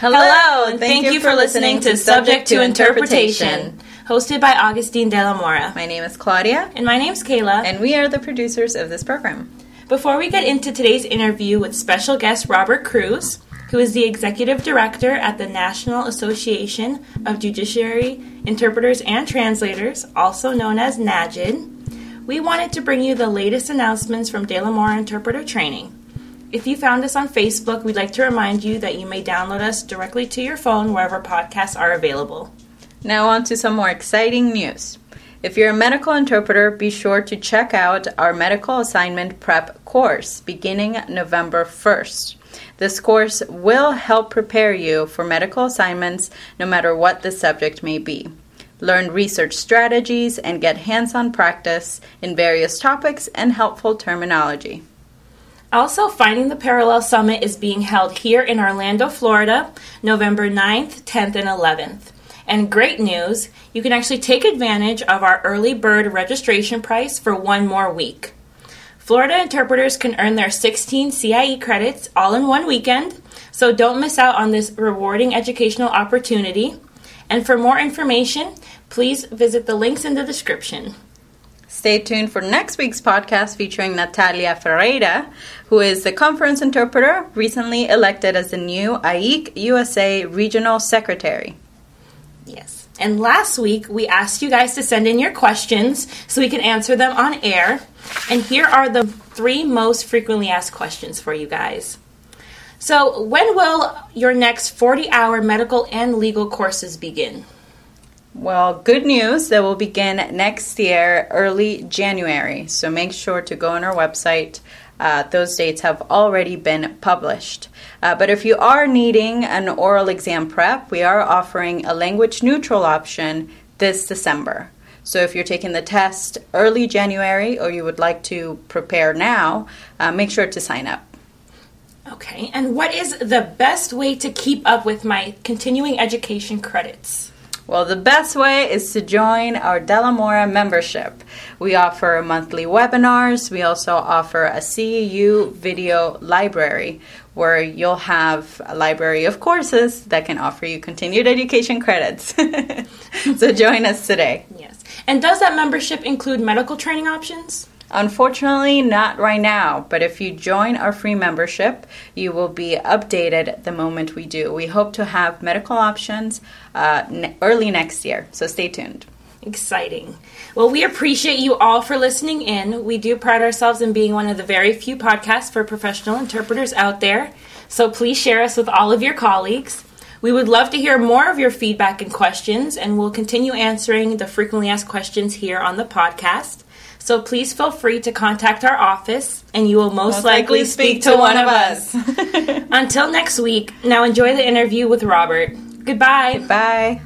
Hello, and thank, thank you, for listening to Subject to Interpretation, hosted by Augustine de la Mora. My name is Claudia. And my name is Kayla. And we are the producers of this program. Before we get into today's interview with special guest Robert Cruz, who is the executive director at the National Association of Judiciary Interpreters and Translators, also known as NAJIT, we wanted to bring you the latest announcements from De La Mora Interpreter Training. If you found us on Facebook, we'd like to remind you that you may download us directly to your phone wherever podcasts are available. Now, on to some more exciting news. If you're a medical interpreter, be sure to check out our medical assignment prep course beginning November 1st. This course will help prepare you for medical assignments no matter what the subject may be. Learn research strategies and get hands on practice in various topics and helpful terminology. Also, Finding the Parallel Summit is being held here in Orlando, Florida, November 9th, 10th, and 11th. And great news, you can actually take advantage of our early bird registration price for one more week. Florida interpreters can earn their 16 CIE credits all in one weekend, so don't miss out on this rewarding educational opportunity. And for more information, please visit the links in the description. Stay tuned for next week's podcast featuring Natalia Ferreira, who is the conference interpreter recently elected as the new AIIC USA Regional Secretary. Yes. And last week, we asked you guys to send in your questions so we can answer them on air. And here are the three most frequently asked questions for you guys. So, when will your next 40 hour medical and legal courses begin? Well, good news that will begin next year, early January. So make sure to go on our website. Uh, those dates have already been published. Uh, but if you are needing an oral exam prep, we are offering a language neutral option this December. So if you're taking the test early January or you would like to prepare now, uh, make sure to sign up. Okay, and what is the best way to keep up with my continuing education credits? Well, the best way is to join our De La Mora membership. We offer monthly webinars. We also offer a CEU video library where you'll have a library of courses that can offer you continued education credits. so join us today. Yes. And does that membership include medical training options? Unfortunately, not right now, but if you join our free membership, you will be updated the moment we do. We hope to have medical options uh, ne- early next year, so stay tuned. Exciting. Well, we appreciate you all for listening in. We do pride ourselves in being one of the very few podcasts for professional interpreters out there, so please share us with all of your colleagues. We would love to hear more of your feedback and questions, and we'll continue answering the frequently asked questions here on the podcast. So please feel free to contact our office and you will most, most likely, likely, speak, to, to one, one, of us. Until next week, now enjoy the interview with Robert. Goodbye. Goodbye.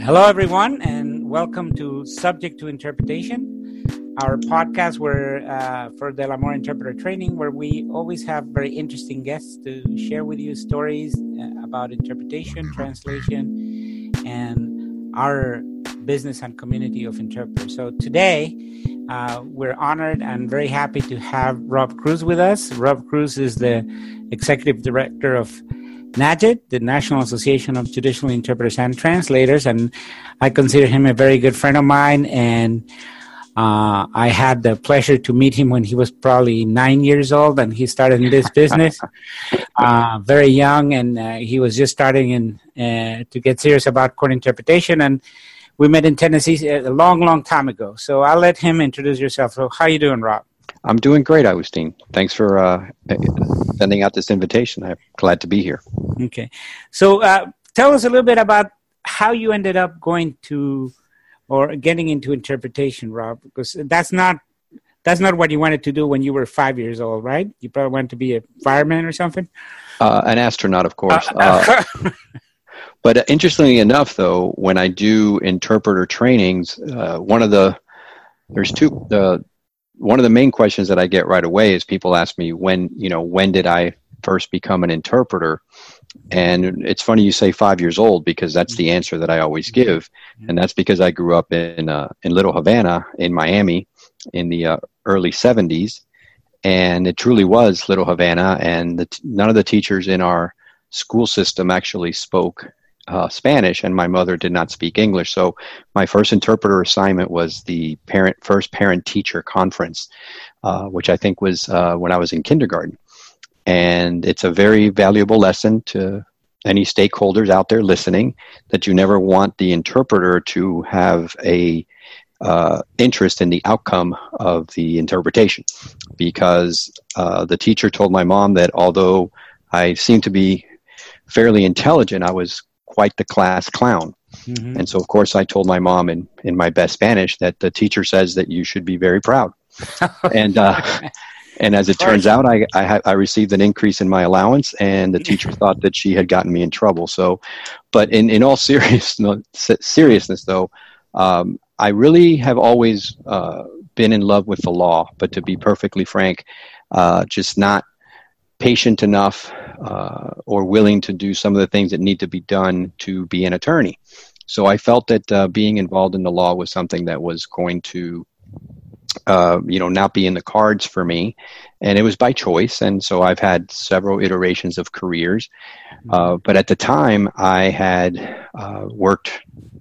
Hello, everyone, and welcome to Subject to Interpretation, our podcast where uh, for the La Mora Interpreter Training, where we always have very interesting guests to share with you stories uh, about interpretation, translation, and our business and community of interpreters. So today, uh, we're honored and very happy to have Rob Cruz with us. Rob Cruz is the executive director of NAJIT, the National Association of Judicial Interpreters and Translators, and I consider him a very good friend of mine. And uh, I had the pleasure to meet him when he was probably nine years old, and he started in this business uh, very young, and uh, he was just starting in uh, to get serious about court interpretation and we met in Tennessee a long, long time ago. So I'll let him introduce yourself. So how you doing, Rob? I'm doing great, Agustin. Thanks for uh, sending out this invitation. I'm glad to be here. Okay. So uh, tell us a little bit about how you ended up going to or getting into interpretation, Rob, because that's not that's not what you wanted to do when you were five years old, right? You probably wanted to be a fireman or something. Uh, an astronaut, of course. Uh, uh But uh, interestingly enough, though, when I do interpreter trainings, uh, one of the there's two the one of the main questions that I get right away is people ask me when you know when did I first become an interpreter, and it's funny you say five years old because that's the answer that I always give, and that's because I grew up in uh, in Little Havana in Miami in the uh, early '70s, and it truly was Little Havana, and the t- none of the teachers in our school system actually spoke uh, Spanish, and my mother did not speak English. So my first interpreter assignment was the parent first parent teacher conference, uh, which I think was uh, when I was in kindergarten. And it's a very valuable lesson to any stakeholders out there listening that you never want the interpreter to have a uh, interest in the outcome of the interpretation because uh, the teacher told my mom that although I seemed to be fairly intelligent, I was quite the class clown. Mm-hmm. And so, of course, I told my mom in, in my best Spanish that the teacher says that you should be very proud. and uh, and as it turns out, I, I, I received an increase in my allowance, and the teacher thought that she had gotten me in trouble. So, but in, in all seriousness, seriousness though, um, I really have always uh, been in love with the law. But to be perfectly frank, uh, just not patient enough uh, or willing to do some of the things that need to be done to be an attorney. So I felt that uh, being involved in the law was something that was going to, uh, you know, not be in the cards for me, and it was by choice. And so I've had several iterations of careers, uh, but at the time I had uh, worked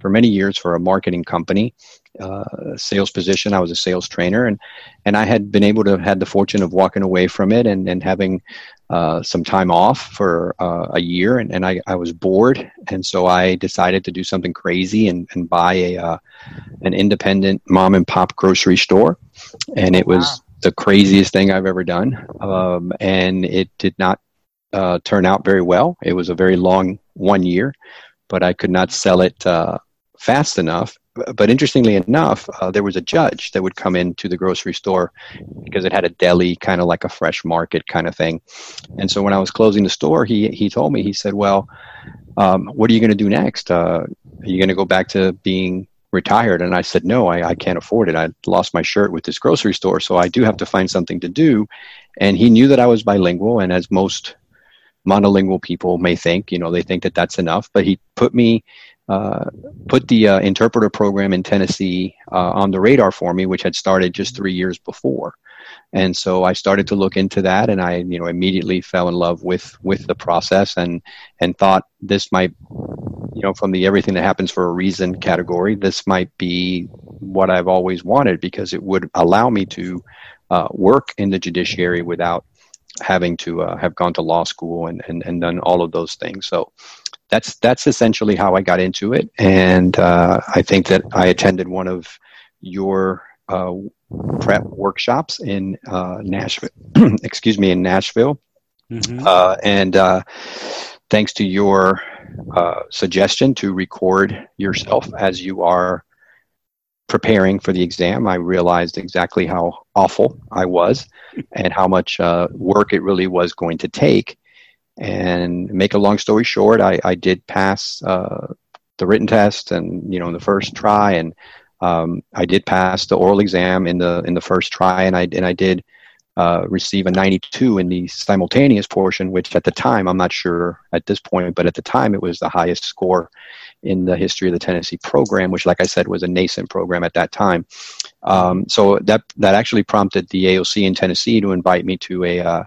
for many years for a marketing company uh, sales position. I was a sales trainer, and and I had been able to have had the fortune of walking away from it and and having uh, some time off for uh, a year, and, and I, I was bored, and so I decided to do something crazy and, and buy a uh, an independent mom and pop grocery store, and it was wow. the craziest thing I've ever done, um, and it did not uh, turn out very well. It was a very long one year, but I could not sell it uh, fast enough but interestingly enough, uh, there was a judge that would come into the grocery store because it had a deli, kind of like a fresh market kind of thing. And so when I was closing the store, he he told me he said, "Well, um, what are you going to do next? Uh, are you going to go back to being retired?" And I said, "No, I, I can't afford it. I lost my shirt with this grocery store, so I do have to find something to do." And he knew that I was bilingual, and as most monolingual people may think, you know, they think that that's enough. But he put me uh, put the uh, interpreter program in Tennessee uh, on the radar for me, which had started just three years before. And so I started to look into that, and I, you know, immediately fell in love with with the process, and and thought this might, you know, from the everything that happens for a reason category, this might be what I've always wanted because it would allow me to uh, work in the judiciary without having to uh, have gone to law school and, and, and done all of those things. So that's that's essentially how I got into it, and uh, I think that I attended one of your uh, prep workshops in uh, Nashville. excuse me, in Nashville, mm-hmm. Uh, and uh, thanks to your uh, suggestion to record yourself as you are preparing for the exam, I realized exactly how awful I was and how much work it really was going to take and make a long story short, I, I did pass uh, the written test, and you know, in the first try, and um, I did pass the oral exam in the in the first try, and I and I did uh, receive a 92 in the simultaneous portion, which at the time I'm not sure at this point, but at the time it was the highest score in the history of the Tennessee program, which, like I said, was a nascent program at that time. Um, so that that actually prompted the AOC in Tennessee to invite me to a uh,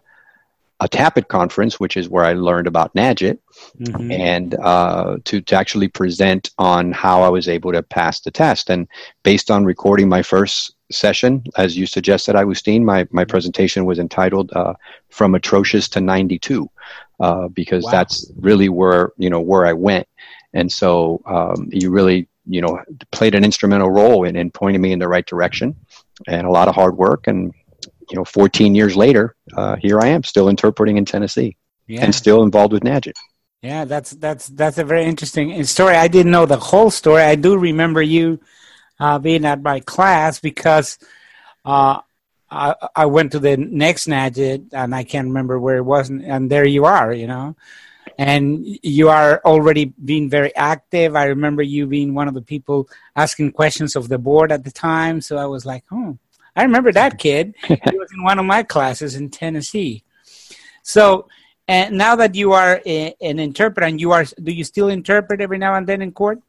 a TAPIT conference, which is where I learned about NAJIT, mm-hmm. and uh, to, to actually present on how I was able to pass the test. And based on recording my first session, as you suggested, i Agustin, my, my presentation was entitled uh, "From Atrocious to 92," uh, because wow. that's really where you know where I went. And so um, you really you know played an instrumental role in, in pointing me in the right direction, and a lot of hard work and you know, 14 years later, uh, here I am still interpreting in Tennessee yeah. and still involved with NAJIT. Yeah, that's that's that's a very interesting story. I didn't know the whole story. I do remember you uh, being at my class because uh, I, I went to the next NAJIT and I can't remember where it was, and there you are, you know, and you are already being very active. I remember you being one of the people asking questions of the board at the time, so I was like, oh, I remember that kid. he was in one of my classes in Tennessee. So, and now that you are a, an interpreter, and you are, do you still interpret every now and then in court?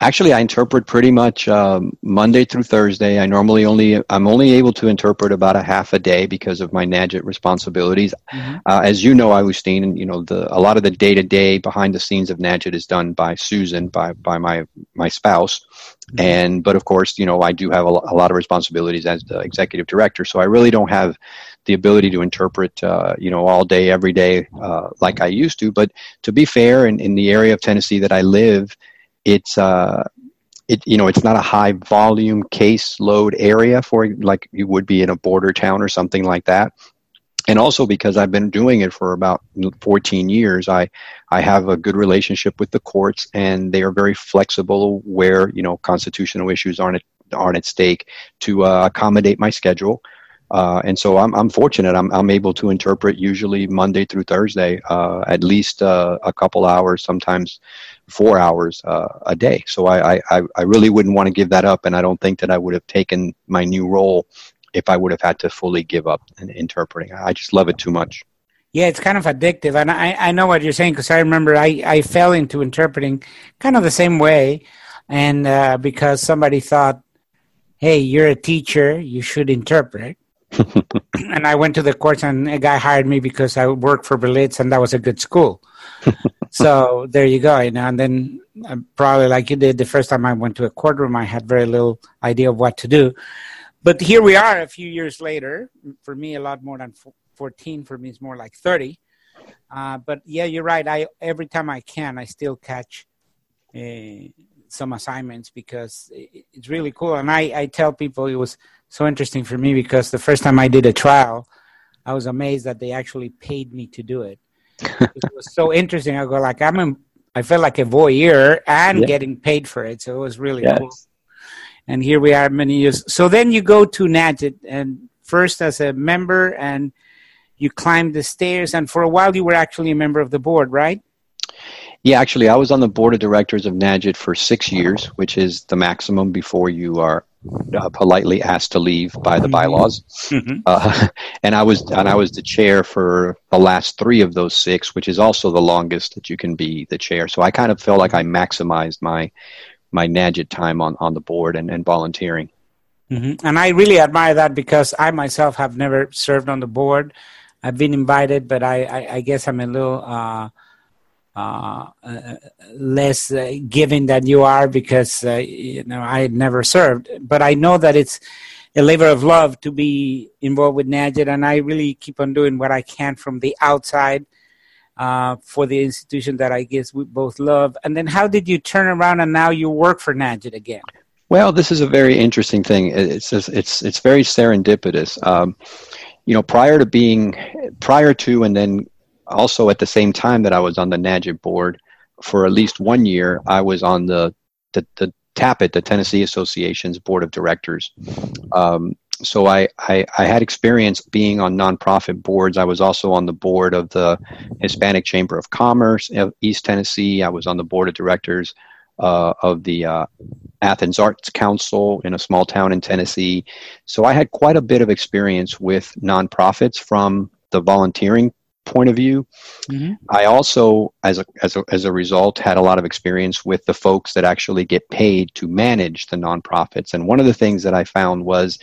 Actually, I interpret pretty much um, Monday through Thursday. I normally only I'm only able to interpret about a half a day because of my NAJIT responsibilities. Mm-hmm. Uh, as you know, Agustin, and you know the a lot of the day to day behind the scenes of NAJIT is done by Susan, by by my my spouse, mm-hmm. and but of course, you know I do have a, a, lot of responsibilities as the executive director, so I really don't have the ability to interpret, uh, you know, all day every day uh, like I used to. But to be fair, in, in the area of Tennessee that I live it's uh, it you know it's not a high volume case load area for like you would be in a border town or something like that and also because I've been doing it for about 14 years, I I have a good relationship with the courts, and they are very flexible where you know constitutional issues aren't at, aren't at stake to uh, accommodate my schedule. Uh, and so I'm, I'm fortunate. I'm, I'm able to interpret usually Monday through Thursday, uh, at least uh, a couple hours, sometimes four hours uh, a day. So I, I, I really wouldn't want to give that up. And I don't think that I would have taken my new role if I would have had to fully give up interpreting. I just love it too much. Yeah, it's kind of addictive. And I, I know what you're saying because I remember I, I fell into interpreting kind of the same way. And uh, because somebody thought, hey, you're a teacher, you should interpret and I went to the course, and a guy hired me because I worked for Berlitz, and that was a good school. so there you go. You know, and then uh, probably like you did the first time I went to a courtroom, I had very little idea of what to do. But here we are, a few years later. For me, a lot more than fourteen. For me, it's more like thirty. Uh, but yeah, you're right. I every time I can, I still catch uh, some assignments because it's really cool. And I, I tell people it was so interesting for me because the first time I did a trial, I was amazed that they actually paid me to do it. it was so interesting. I go like I'm a, I felt like a voyeur and yeah. getting paid for it, so it was really yes. cool. And here we are, many years. So then you go to NAJIT, and first as a member, and you climbed the stairs, and for a while you were actually a member of the board, right? Yeah, actually, I was on the board of directors of NAJIT for six years, which is the maximum before you are uh, politely asked to leave by the mm-hmm. bylaws, mm-hmm. uh, and I was and I was the chair for the last three of those six, which is also the longest that you can be the chair. So I kind of felt like I maximized my my NAJIT time on on the board and, and volunteering. Mm-hmm. And I really admire that because I myself have never served on the board. I've been invited, but I I, I guess I'm a little. Uh, uh, less uh, giving than you are because uh, you know I had never served, but I know that it's a labor of love to be involved with NAJIT, and I really keep on doing what I can from the outside uh, for the institution that I guess we both love. And then, how did you turn around and now you work for NAJIT again? Well, this is a very interesting thing. It's it's it's very serendipitous. Um, you know, prior to being prior to and then also at the same time that I was on the NAJIT board for at least one year, I was on the the, the TAPIT, the Tennessee Association's board of directors. Um, so I, I, I, had experience being on nonprofit boards. I was also on the board of the Hispanic Chamber of Commerce of East Tennessee. I was on the board of directors uh, of the uh, Athens Arts Council in a small town in Tennessee. So I had quite a bit of experience with nonprofits from the volunteering point of view. Mm-hmm. I also, as a, as, a, as a result, had a lot of experience with the folks that actually get paid to manage the nonprofits. And one of the things that I found was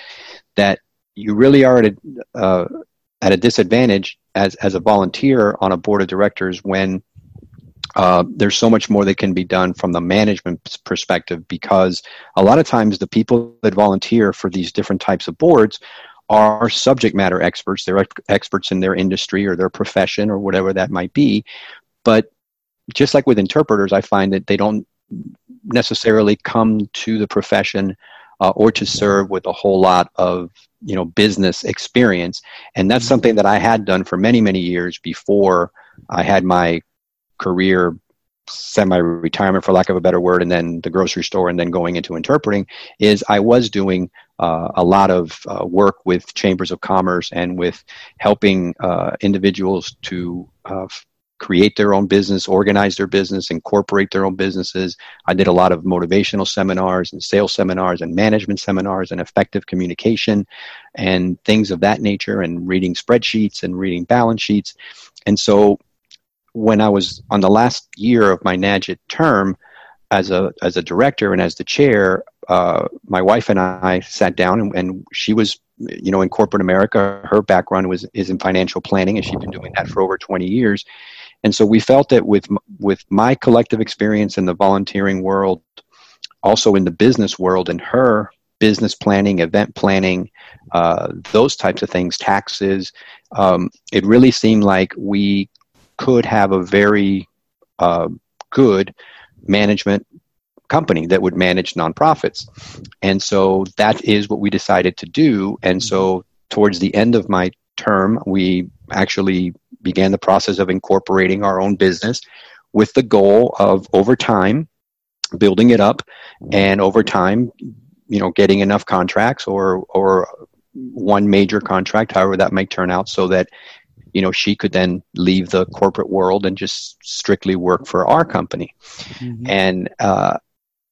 that you really are at a, uh, at a disadvantage as, as a volunteer on a board of directors when uh, there's so much more that can be done from the management perspective because a lot of times the people that volunteer for these different types of boards are subject matter experts. They're experts in their industry or their profession or whatever that might be. But just like with interpreters, I find that they don't necessarily come to the profession uh, or to serve with a whole lot of you know business experience and that's something that i had done for many many years before i had my career semi-retirement for lack of a better word and then the grocery store and then going into interpreting is i was doing a lot of uh, work with chambers of commerce and with helping uh, individuals to uh, create their own business, organize their business, incorporate their own businesses. I did a lot of motivational seminars and sales seminars and management seminars and effective communication and things of that nature and reading spreadsheets and reading balance sheets. And so when I was on the last year of my NAJIT term, as a as a director and as the chair, uh, my wife and I sat down, and, and, she was, you know, in corporate America. Her background was is in financial planning, and she'd been doing that for over twenty years. And so we felt that with with my collective experience in the volunteering world, also in the business world, and her business planning, event planning, uh, those types of things, taxes, um, it really seemed like we could have a very uh, good management company that would manage nonprofits. And so that is what we decided to do. And so towards the end of my term, we actually began the process of incorporating our own business with the goal of over time building it up and over time you know getting enough contracts or or one major contract however that might turn out so that you know she could then leave the corporate world and just strictly work for our company mm-hmm. and uh,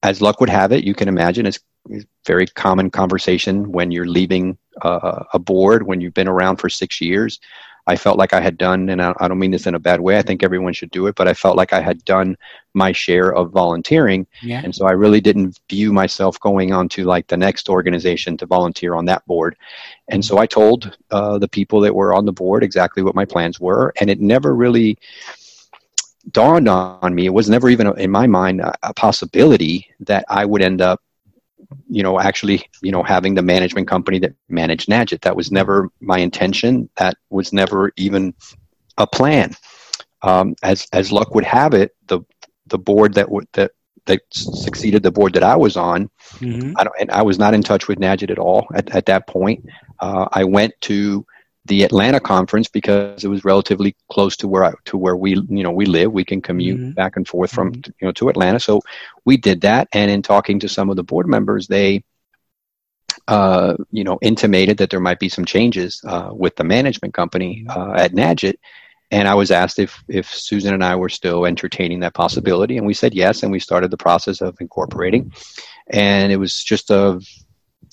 as luck would have it you can imagine it's a very common conversation when you're leaving uh, a board when you've been around for six years I felt like I had done, and I, I don't mean this in a bad way. I think everyone should do it, but I felt like I had done my share of volunteering, yeah. and so I really didn't view myself going on to like the next organization to volunteer on that board. And so I told uh, the people that were on the board exactly what my plans were, and it never really dawned on me. It was never even in my mind a, a possibility that I would end up you know, actually, you know, having the management company that managed Najit. That was never my intention. That was never even a plan. Um, as as luck would have it, the the board that would that that succeeded the board that I was on, mm-hmm. I and I was not in touch with Najit at all at, at that point. Uh, I went to the Atlanta conference because it was relatively close to where I, to where we you know we live. We can commute mm-hmm. back and forth from mm-hmm. you know to Atlanta. So we did that, and in talking to some of the board members, they uh, you know intimated that there might be some changes uh, with the management company mm-hmm. uh, at Najit. And I was asked if if Susan and I were still entertaining that possibility, and we said yes, and we started the process of incorporating. And it was just a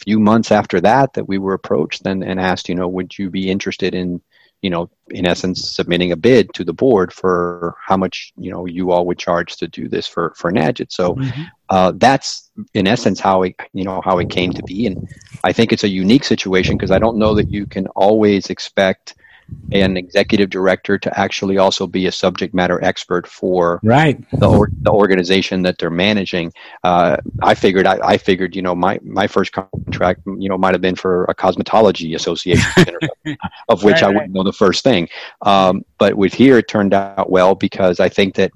few months after that that we were approached and, and asked, you know, would you be interested in, you know, in essence, submitting a bid to the board for how much, you know, you all would charge to do this for, for Najit. So mm-hmm. uh, that's in essence how it, you know, how it came to be. And I think it's a unique situation because I don't know that you can always expect – an executive director to actually also be a subject matter expert for right the, or, the organization that they're managing. Uh, I figured, I, I, figured, you know, my, my first contract, you know, might have been for a cosmetology association, of which right, I wouldn't know the first thing. Um, but with here, it turned out well because I think that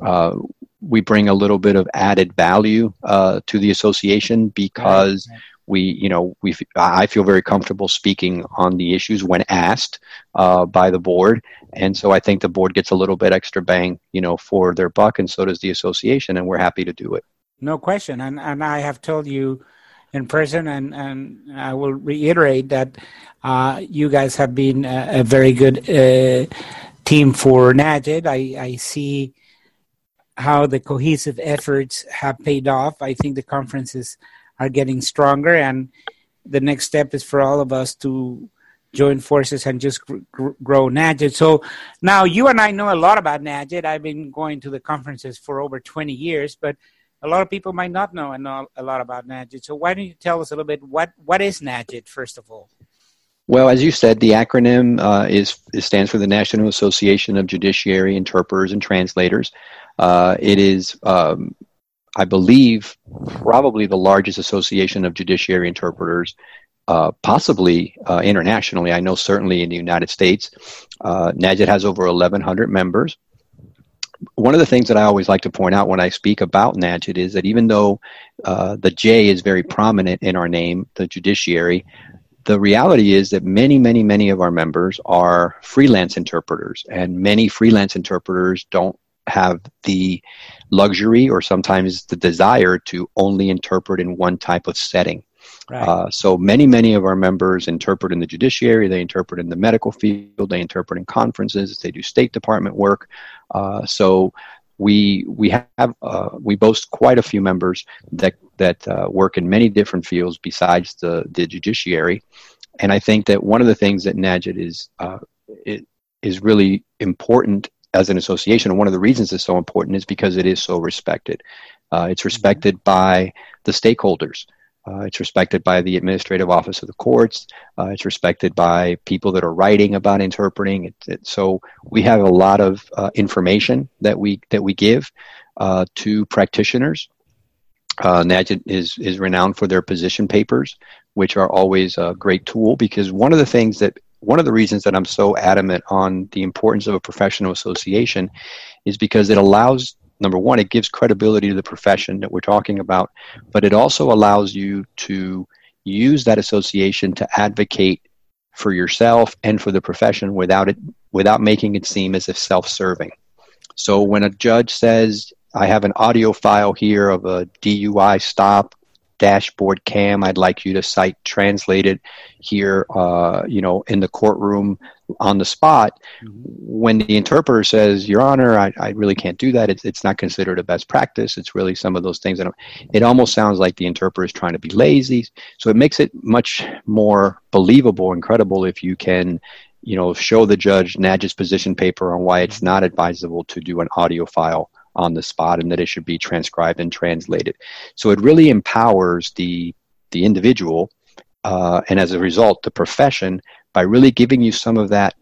uh, we bring a little bit of added value uh, to the association because. Right, right we you know we i feel very comfortable speaking on the issues when asked uh, by the board. And so i think the board gets a little bit extra bang you know for their buck and so does the association and we're happy to do it. No question. And and i have told you in person and and i will reiterate that uh, you guys have been a, a very good uh, team for Najit. i i see how the cohesive efforts have paid off. I think the conference is are getting stronger and the next step is for all of us to join forces and just gr- grow Najit. So now you and I know a lot about Najit. I've been going to the conferences for over 20 years, but a lot of people might not know a lot about Najit. So why don't you tell us a little bit what what is Najit first of all? Well, as you said, the acronym uh, is stands for the National Association of Judiciary Interpreters and Translators. Uh, it is um, I believe, probably the largest association of judiciary interpreters, uh, possibly uh, internationally. I know certainly in the United States. Uh, has over 1,100 members. One of the things that I always like to point out when I speak about NAJIT is that even though uh, the J is very prominent in our name, the judiciary, the reality is that many, many, many of our members are freelance interpreters, and many freelance interpreters don't have the luxury or sometimes the desire to only interpret in one type of setting. Right. Uh, so many, many of our members interpret in the judiciary, they interpret in the medical field, they interpret in conferences, they do State Department work. Uh, so we we have uh, we boast quite a few members that that uh, work in many different fields besides the the judiciary, and I think that one of the things that Najit is uh, it, is really important as an association. And one of the reasons it's so important is because it is so respected. Uh, it's respected by the stakeholders. Uh, it's respected by the administrative office of the courts. Uh, it's respected by people that are writing about interpreting. It, it, so we have a lot of uh, information that we that we give uh, to practitioners. Uh, is is renowned for their position papers, which are always a great tool because one of the things that one of the reasons that I'm so adamant on the importance of a professional association is because it allows number one, it gives credibility to the profession that we're talking about, but it also allows you to use that association to advocate for yourself and for the profession without it without making it seem as if self-serving. So when a judge says, I have an audio file here of a DUI stop dashboard cam. I'd like you to sight translated here, uh, you know, in the courtroom on the spot. Mm-hmm. When the interpreter says, Your Honor, I, I really can't do that, it's, it's not considered a best practice. It's really some of those things. And it almost sounds like the interpreter is trying to be lazy. So it makes it much more believable and credible if you can you know, show the judge NAJIT's position paper on why it's not advisable to do an audio file on the spot and that it should be transcribed and translated. So it really empowers the the individual uh, and as a result the profession by really giving you some of that.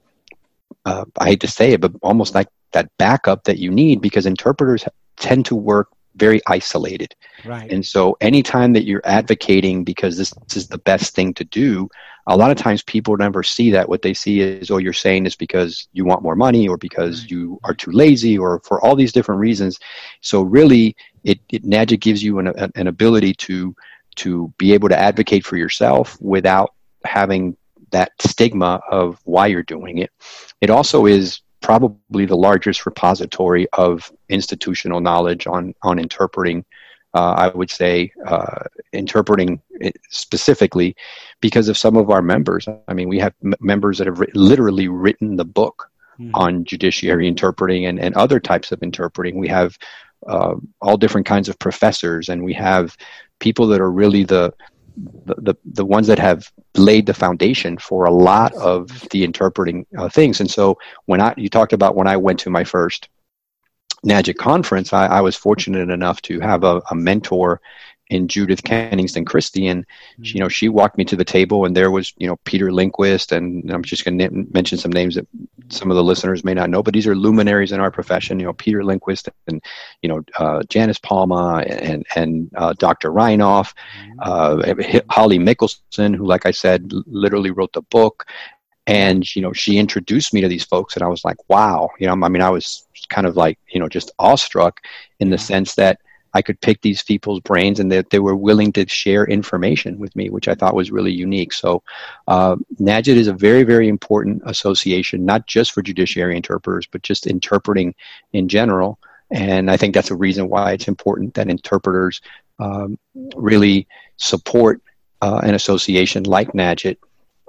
Uh, I hate to say it, but almost like that backup that you need because interpreters tend to work very isolated. Right. And so anytime that you're advocating because this, this, is the best thing to do, a lot of times people never see that. What they see is, oh, you're saying this because you want more money or because right. you are too lazy or for all these different reasons. So really, it, it NAJIT gives you an, an ability to to be able to advocate for yourself without having that stigma of why you're doing it. It also is probably the largest repository of institutional knowledge on on interpreting. Uh, I would say uh, interpreting specifically because of some of our members. I mean, we have m- members that have ri- literally written the book mm. on judiciary interpreting and, and other types of interpreting. We have uh, all different kinds of professors, and we have people that are really the the, the, ones that have laid the foundation for a lot of the interpreting uh, things. And so when I you talked about when I went to my first NAJIT conference, I, I was fortunate enough to have a, a mentor in Judith Kenigson Kristy, and she, you know she walked me to the table, and there was you know Peter Lindquist, and I'm just going to mention some names that some of the listeners may not know, but these are luminaries in our profession. You know Peter Lindquist and you know uh, Janis Palma and and uh, Dr. Rainof, uh, Holly Mikkelson, who like I said literally wrote the book, and you know she introduced me to these folks, and I was like, wow, you know I mean I was kind of like you know just awestruck in the sense that I could pick these people's brains and that they, were willing to share information with me, which I thought was really unique. So, uh, NAJIT is a very, very important association, not just for judiciary interpreters, but just interpreting in general. And I think that's a reason why it's important that interpreters um, really support uh, an association like NAJIT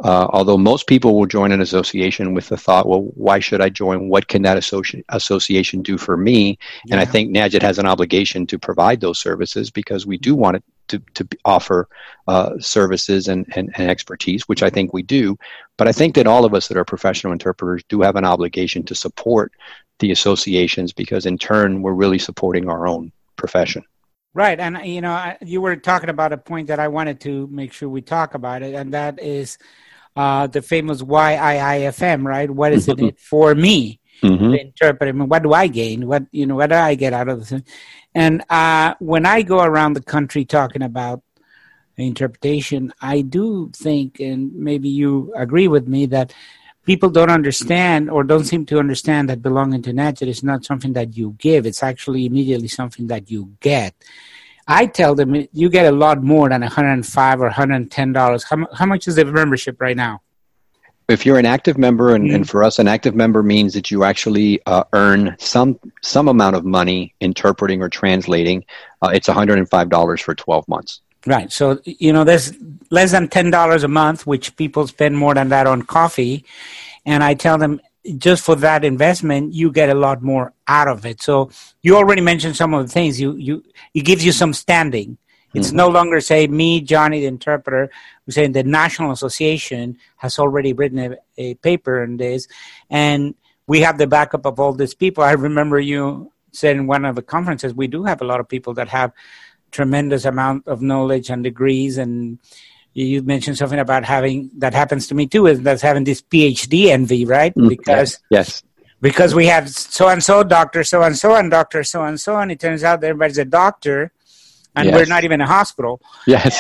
uh, although most people will join an association with the thought, well, why should I join? What can that associ- association do for me? Yeah. And I think NAJIT has an obligation to provide those services because we do want it to, to offer uh, services and, and, and, expertise, which I think we do. But I think that all of us that are professional interpreters do have an obligation to support the associations because, in turn, we're really supporting our own profession. Right, and you know, you were talking about a point that I wanted to make sure we talk about it, and that is uh, the famous WIIFM, right? What is mm-hmm. it for me? Mm-hmm. interpret. I mean, what do I gain? What you know? What do I get out of this? And uh, when I go around the country talking about interpretation, I do think, and maybe you agree with me, that people don't understand or don't seem to understand that belonging to NAJIT is not something that you give. It's actually immediately something that you get. I tell them you get a lot more than 105 or 110 dollars. How, how much is the membership right now? If you're an active member, and, mm-hmm. and for us, an active member means that you actually uh, earn some some amount of money interpreting or translating. Uh, it's 105 dollars for 12 months. Right. So you know, there's less than ten dollars a month, which people spend more than that on coffee. And I tell them just for that investment, you get a lot more out of it. So you already mentioned some of the things. You you it gives you some standing. It's mm-hmm. no longer say me, Johnny, the interpreter, who's saying the National Association has already written a, a paper on this, and we have the backup of all these people. I remember you said in one of the conferences, we do have a lot of people that have tremendous amount of knowledge and degrees and you mentioned something about having that happens to me too is that's having this phd envy right? Mm, because yes. because we have so and so doctor so and so and doctor so and so and it turns out everybody's a doctor and yes. we're not even a hospital. Yes.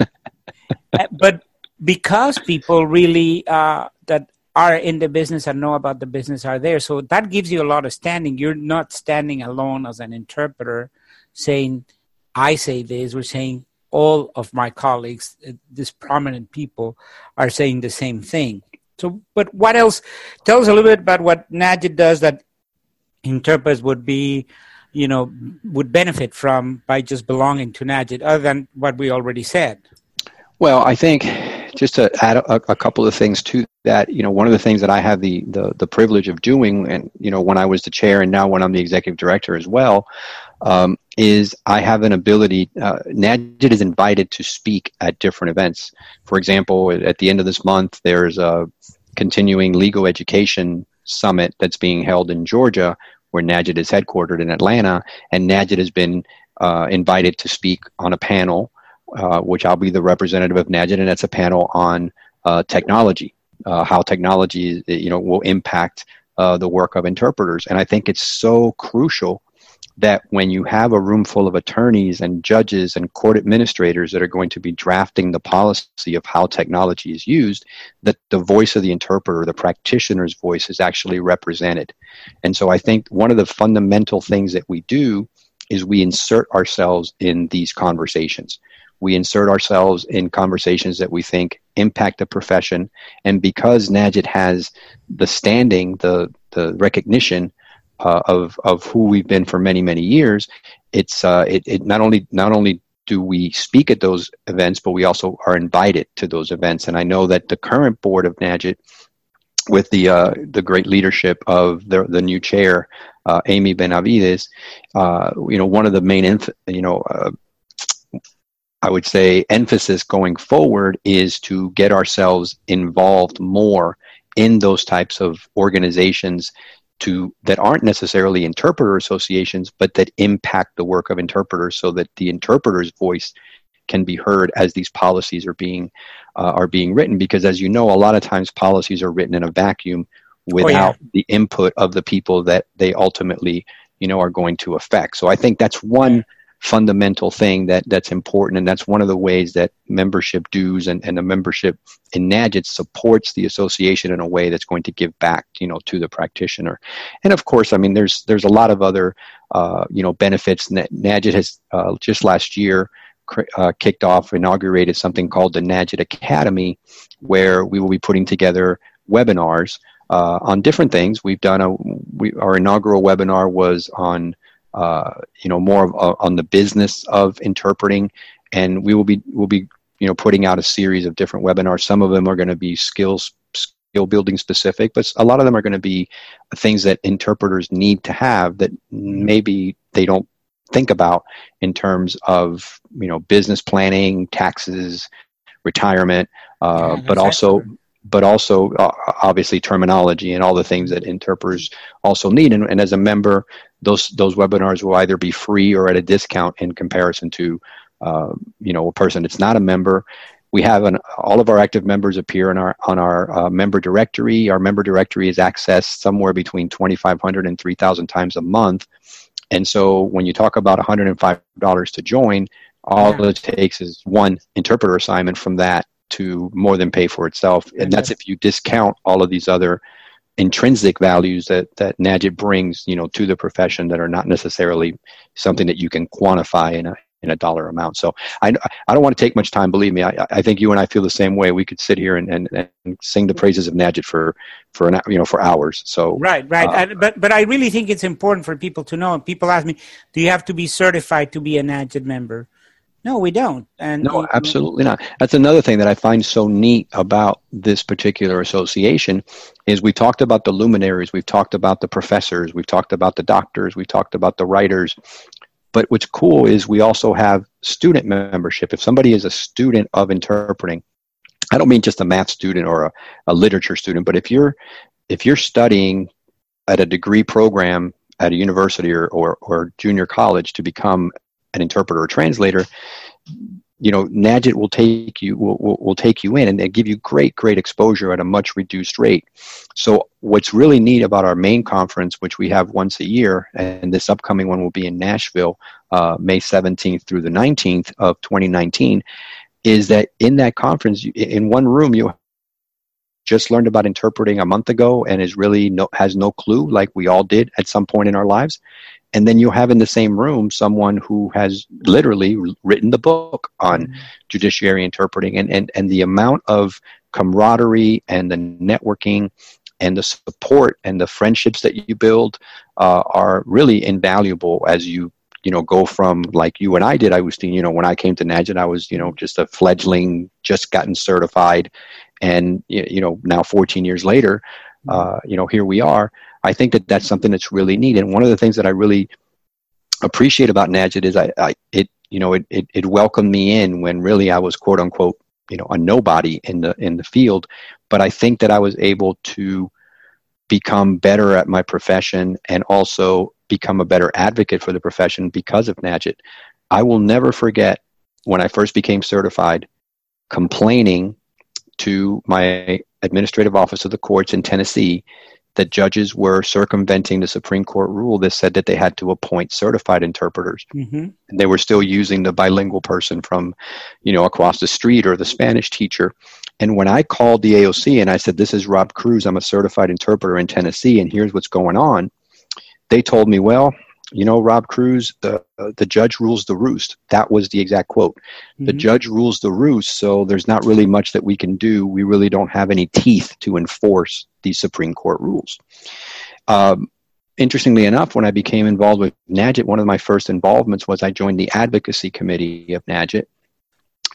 But because people really uh, that are in the business and know about the business are there so that gives you a lot of standing. You're not standing alone as an interpreter saying i say this we're saying all of my colleagues uh, these prominent people are saying the same thing. So but what else? Tell us a little bit about what NAJIT does that interpreters would be you know would benefit from by just belonging to NAJIT other than what we already said. Well i think just to add a, a, couple of things to that, you know, one of the things that I have the, the, the privilege of doing, and you know, when I was the chair and now when I'm the executive director as well, um, is I have an ability. Uh, is invited to speak at different events. For example, at the end of this month, there's a continuing legal education summit that's being held in Georgia, where NAJIT is headquartered in Atlanta, and NAJIT has been uh, invited to speak on a panel uh, which I'll be the representative of NAJIT, and it's a panel on uh, technology, uh, how technology you know will impact uh, the work of interpreters. And I think it's so crucial that when you have a room full of attorneys and judges and court administrators that are going to be drafting the policy of how technology is used, that the voice of the interpreter, the practitioner's voice, is actually represented. And so I think one of the fundamental things that we do is we insert ourselves in these conversations we insert ourselves in conversations that we think impact the profession. And because NAJIT has the standing, the, the recognition uh, of, of who we've been for many, many years, it's, uh, it, it not only, not only do we speak at those events, but we also are invited to those events. And I know that the current board of NAJIT, with the uh, the great leadership of the the new chair, uh, Amy Benavides, uh, you know, one of the main inf- you know uh, I would say emphasis going forward is to get ourselves involved more in those types of organizations to that aren't necessarily interpreter associations but that impact the work of interpreters so that the interpreter's voice can be heard as these policies are being uh, are being written because as you know a lot of times policies are written in a vacuum without oh, yeah. the input of the people that they ultimately you know are going to affect so i think that's one fundamental thing that that's important. And that's one of the ways that membership dues and, and the membership in NAJIT supports the association in a way that's going to give back you know to the practitioner. And of course I mean there's there's a lot of other uh, you know benefits. NAJIT has uh, just last year uh, kicked off inaugurated something called the NAJIT Academy where we will be putting together webinars uh, on different things. We've done a we, our inaugural webinar was on uh, you know, more of, uh, on the business of interpreting. And we will be will be you know putting out a series of different webinars. Some of them are going to be skills skill building specific, but a lot of them are going to be things that interpreters need to have that maybe they don't think about in terms of you know business planning, taxes, retirement, uh, yeah, but also but also uh, obviously terminology and all the things that interpreters also need. And, and, as a member, those those webinars will either be free or at a discount in comparison to uh, you know a person that's not a member. We have an, all of our active members appear in our on our uh, member directory. Our member directory is accessed somewhere between 2,500 and 3,000 times a month. And so when you talk about $105 to join, all yeah. it takes is one interpreter assignment from that to more than pay for itself. And that's if you discount all of these other intrinsic values that that NAJIT brings, you know, to the profession that are not necessarily something that you can quantify in a in a dollar amount. So I, I don't want to take much time. Believe me, I, I think you and I feel the same way. We could sit here and, and, and sing the praises of NAJIT for for an you know for hours. So right, right. Uh, and, but but I really think it's important for people to know. And people ask me, do you have to be certified to be a NAJIT member? No, we don't. And no, absolutely not. That's another thing that I find so neat about this particular association is we talked about the luminaries, we've talked about the professors, we've talked about the doctors, we've talked about the writers. But what's cool is we also have student membership. If somebody is a student of interpreting, I don't mean just a math student or a, a literature student, but if you're if you're studying at a degree program at a university or, or, or junior college to become an interpreter or translator, you know, NAJIT will take you will, will, will take you in and they give you great great exposure at a much reduced rate. So what's really neat about our main conference, which we have once a year, and this upcoming one will be in Nashville, uh, May 17th through the 19th of 2019, is that in that conference, in one room, you just learned about interpreting a month ago and is really no, has no clue, like we all did at some point in our lives. And then you have in the same room someone who has literally written the book on mm-hmm. judiciary interpreting and, and, and the amount of camaraderie and the networking and the support and the friendships that you build uh, are really invaluable as you you know go from like you and I did. I was you know when I came to NAJIT, I was you know just a fledgling, just gotten certified, and you know now 14 years later, uh, you know here we are. I think that that's something that's really neat. And one of the things that I really appreciate about NAJIT is I, I it you know it, it it welcomed me in when really I was quote unquote you know a nobody in the in the field, but I think that I was able to become better at my profession and also become a better advocate for the profession because of NAJIT. I will never forget when I first became certified complaining to my administrative office of the courts in Tennessee that judges were circumventing the Supreme Court rule that said that they had to appoint certified interpreters. Mm-hmm. And they were still using the bilingual person from, you know, across the street or the Spanish teacher. And when I called the AOC and I said, This is Rob Cruz, I'm a certified interpreter in Tennessee, and here's what's going on, they told me, well, you know, Rob Cruz, the uh, the judge rules the roost. That was the exact quote. Mm-hmm. The judge rules the roost, so there's not really much that we can do. We really don't have any teeth to enforce these Supreme Court rules. Um, interestingly enough, when I became involved with NAJIT, one of my first involvements was I joined the advocacy committee of NAJIT,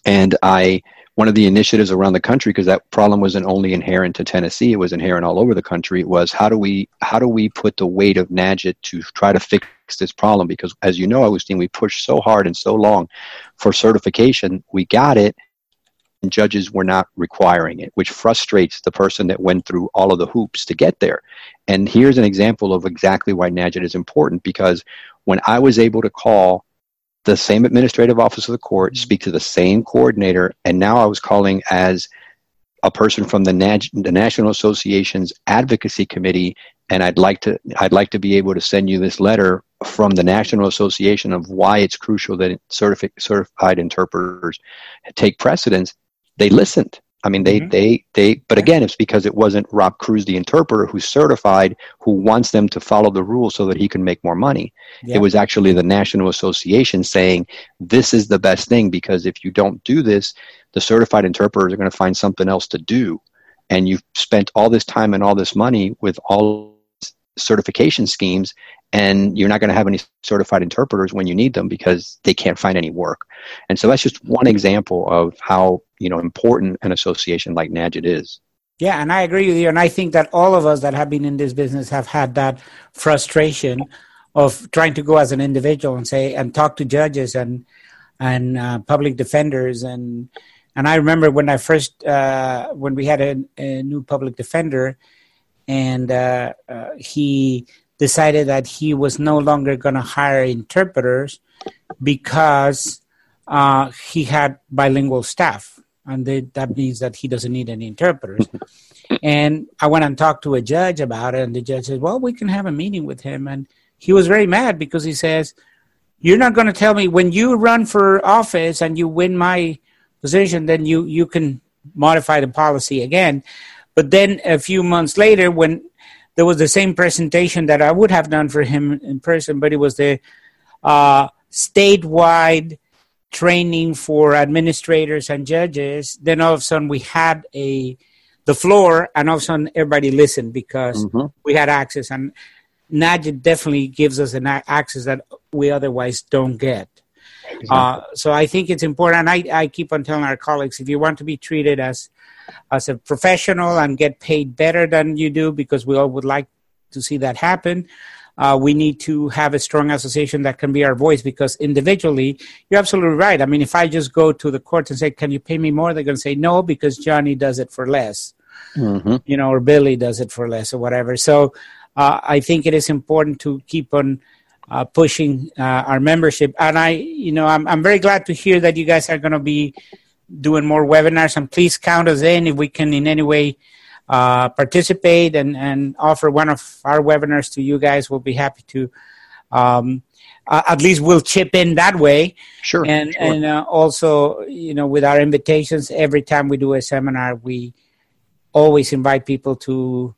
and I one of the initiatives around the country because that problem wasn't only inherent to Tennessee it was inherent all over the country was how do we how do we put the weight of NAJIT to try to fix this problem? Because as you know Augustine we pushed so hard and so long for certification. We got it and judges were not requiring it which frustrates the person that went through all of the hoops to get there and here's an example of exactly why NAJIT is important because when I was able to call the same administrative office of the court, speak to the same coordinator, and now I was calling as a person from the, Nat- the National Association's advocacy committee, and I'd like to I'd like to be able to send you this letter from the National Association of why it's crucial that certifi- certified interpreters take precedence. They listened. I mean, they, mm-hmm. they, they, but again, it's because it wasn't Rob Cruz, the interpreter, who's certified, who wants them to follow the rules so that he can make more money. Yeah. It was actually the National Association saying, this is the best thing because if you don't do this, the certified interpreters are going to find something else to do. And you've spent all this time and all this money with all certification schemes, and you're not going to have any certified interpreters when you need them because they can't find any work. And so that's just one example of how you know important an association like NAJIT is. Yeah, and I agree with you. And I think that all of us that have been in this business have had that frustration of trying to go as an individual and say and talk to judges and and uh, public defenders and and I remember when I first uh, when we had a, a, new public defender and uh, uh he decided that he was no longer going to hire interpreters because uh, he had bilingual staff and they, that means that he doesn't need any interpreters. and I went and talked to a judge about it, and the judge said, "Well, we can have a meeting with him." And he was very mad because he says, "You're not going to tell me when you run for office and you win my position, then you you can modify the policy again." But then a few months later, when there was the same presentation that I would have done for him in person, but it was the uh, statewide training for administrators and judges, then all of a sudden we had a the floor, and all of a sudden everybody listened because mm-hmm. we had access. And NAJIT definitely gives us an access that we otherwise don't get. Exactly. Uh, so I think it's important. And I, I keep on telling our colleagues if you want to be treated as as a professional and get paid better than you do, because we all would like to see that happen, uh, we need to have a strong association that can be our voice because individually, you're absolutely right. I mean, if I just go to the court and say, Can you pay me more? They're going to say no because Johnny does it for less, mm-hmm. you know, or Billy does it for less or whatever. So, uh, I think it is important to keep on uh, pushing uh, our membership. And I, you know, I'm, I'm very glad to hear that you guys are going to be doing more webinars. And please count us in if we can in any way uh, participate and, and offer one of our webinars to you guys. We'll be happy to. Um, uh, at least we'll chip in that way. Sure. And sure. and uh, also, you know, with our invitations, every time we do a seminar, we always invite people to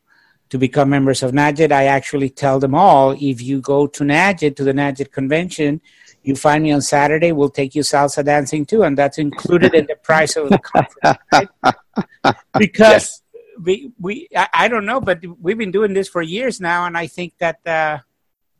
to become members of NAJIT. I actually tell them all if you go to NAJIT, to the NAJIT convention, you find me on Saturday, we'll take you salsa dancing too. And that's included in the price of the conference. Right? Because yes. we, we I, I, don't know, but we've been doing this for years now. And I think that uh,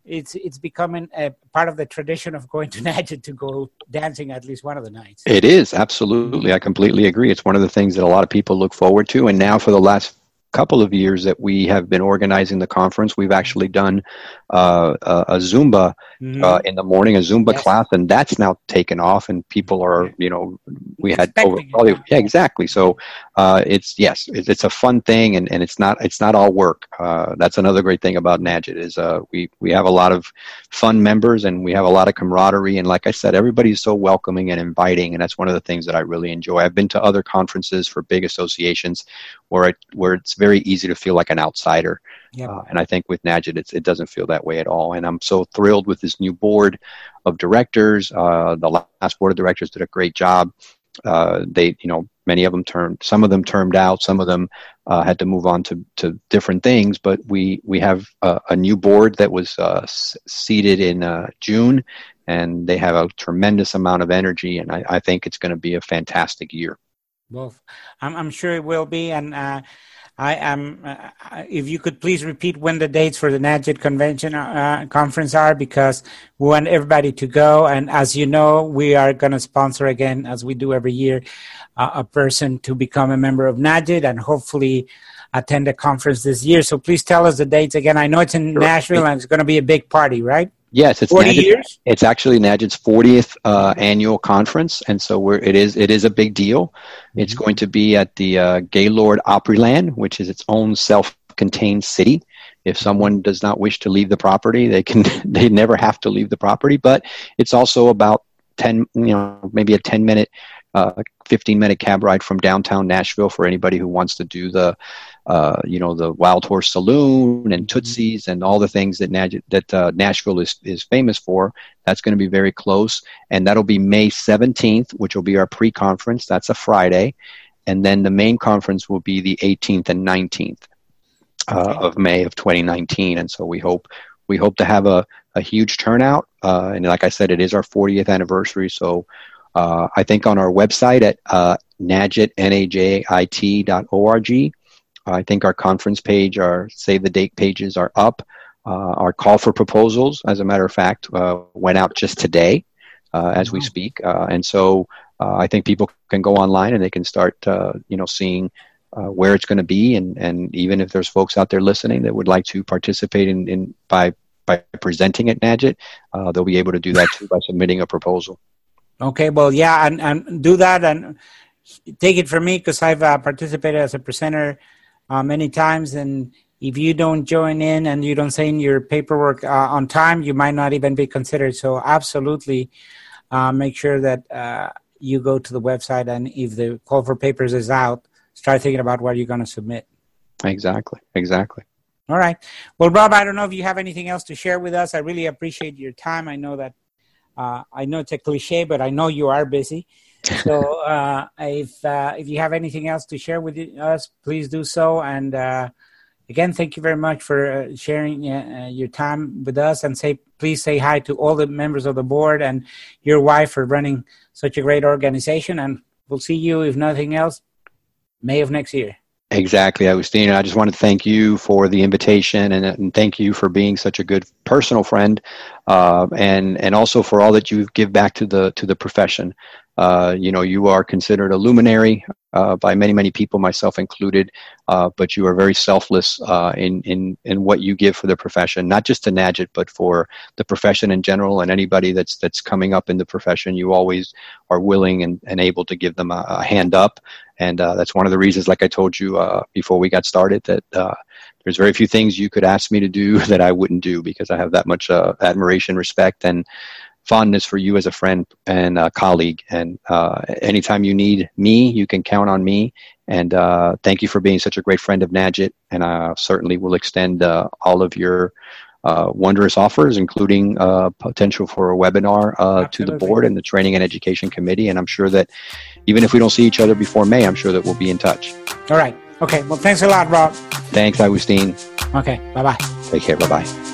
it's it's becoming a part of the tradition of going to NAJIT to go dancing at least one of the nights. It is, absolutely. I completely agree. It's one of the things that a lot of people look forward to. And now for the last couple of years that we have been organizing the conference, we've actually done uh, a, a, Zumba mm-hmm. uh, in the morning, a Zumba yes. class, and that's now taken off, and people are, you know, we had over, probably, yeah, exactly. So uh, it's yes, it's, it's, a fun thing, and, and it's not it's not all work. Uh, that's another great thing about NAJIT is uh, we we have a lot of fun members, and we have a lot of camaraderie, and like I said, everybody's so welcoming and inviting, and that's one of the things that I really enjoy. I've been to other conferences for big associations where it, where it's very easy to feel like an outsider. Yep. Uh, and I think with NAJIT, it doesn't feel that way at all. And I'm so thrilled with this new board of directors. Uh, the last board of directors did a great job. Uh, they, you know, many of them turned, some of them termed out, some of them uh, had to move on to, to different things. But we we have a, a new board that was uh, seated in uh, June, and they have a tremendous amount of energy. And I, I think it's going to be a fantastic year. Well, I'm, I'm sure it will be, and uh, I am. Uh, if you could please repeat when the dates for the NAJIT convention uh, conference are, because we want everybody to go. And as you know, we are going to sponsor again, as we do every year, uh, a person to become a member of NAJIT and hopefully attend the conference this year. So please tell us the dates again. I know it's in Nashville and it's going to be a big party, right? Yes, it's 40 NAJIT, years. It's actually NAJIT's 40th uh, annual conference, and so we're, it is it is a big deal. Mm-hmm. It's going to be at the uh, Gaylord Opryland, which is its own self-contained city. If someone does not wish to leave the property, they can they never have to leave the property. But it's also about 10, you know, maybe a 10 minute, uh, 15 minute cab ride from downtown Nashville for anybody who wants to do the uh, you know, the Wild Horse Saloon and mm-hmm. Tootsie's and all the things that, Naj- that uh, Nashville is, is famous for. That's going to be very close. And that'll be May 17th, which will be our pre conference. That's a Friday. And then the main conference will be the 18th and 19th uh, of May of 2019. And so we hope we hope to have a, a huge turnout. Uh, and like I said, it is our 40th anniversary. So uh, I think on our website at uh, najit, N-A-J-I-T.org, I think our conference page, our save the date pages are up. Uh, our call for proposals, as a matter of fact, uh, went out just today uh, as we speak. Uh, and so uh, I think people can go online and they can start, uh, you know, seeing where it's going to be. And, and even if there's folks out there listening that would like to participate in, in by by presenting at NAJIT, they'll be able to do that too by submitting a proposal. Okay, well, yeah, and, and do that and take it from me because I've participated as a presenter uh, many times. And if you don't join in and you don't sign your paperwork uh, on time, you might not even be considered. So, absolutely uh, make sure that uh, you go to the website and if the call for papers is out, start thinking about what you're going to submit. Exactly. Exactly. All right. Well, Rob, I don't know if you have anything else to share with us. I really appreciate your time. I know that uh, I know it's a cliche, but I know you are busy. So uh, if uh, if you have anything else to share with us, please do so. And uh, again, thank you very much for uh, sharing uh, your time with us. And say please say hi to all the members of the board and your wife for running such a great organization. And we'll see you, if nothing else, May of next year. Exactly, Agustino. I just want to thank you for the invitation and, and thank you for being such a good personal friend, uh, and and also for all that you give back to the to the profession. Uh, you know, you are considered a luminary uh, by many, many people, myself included. Uh, but you are very selfless uh, in in in what you give for the profession, not just to NAJIT, but for the profession in general, and anybody that's that's coming up in the profession. You always are willing and, and able to give them a, a hand up And uh, that's one of the reasons, like I told you uh, before we got started, that there's very few things you could ask me to do that I wouldn't do because I have that much uh, admiration, respect, and fondness for you as a friend and a colleague. And uh, anytime you need me, you can count on me. And uh, thank you for being such a great friend of NAJIT. And I certainly will extend uh, all of your uh, wondrous offers, including uh, potential for a webinar uh, to the board and the Training and Education Committee. And I'm sure that even if we don't see each other before May, I'm sure that we'll be in touch. All right. Okay. Well, thanks a lot, Rob. Thanks, Agustin. Okay. Bye bye. Take care. Bye bye.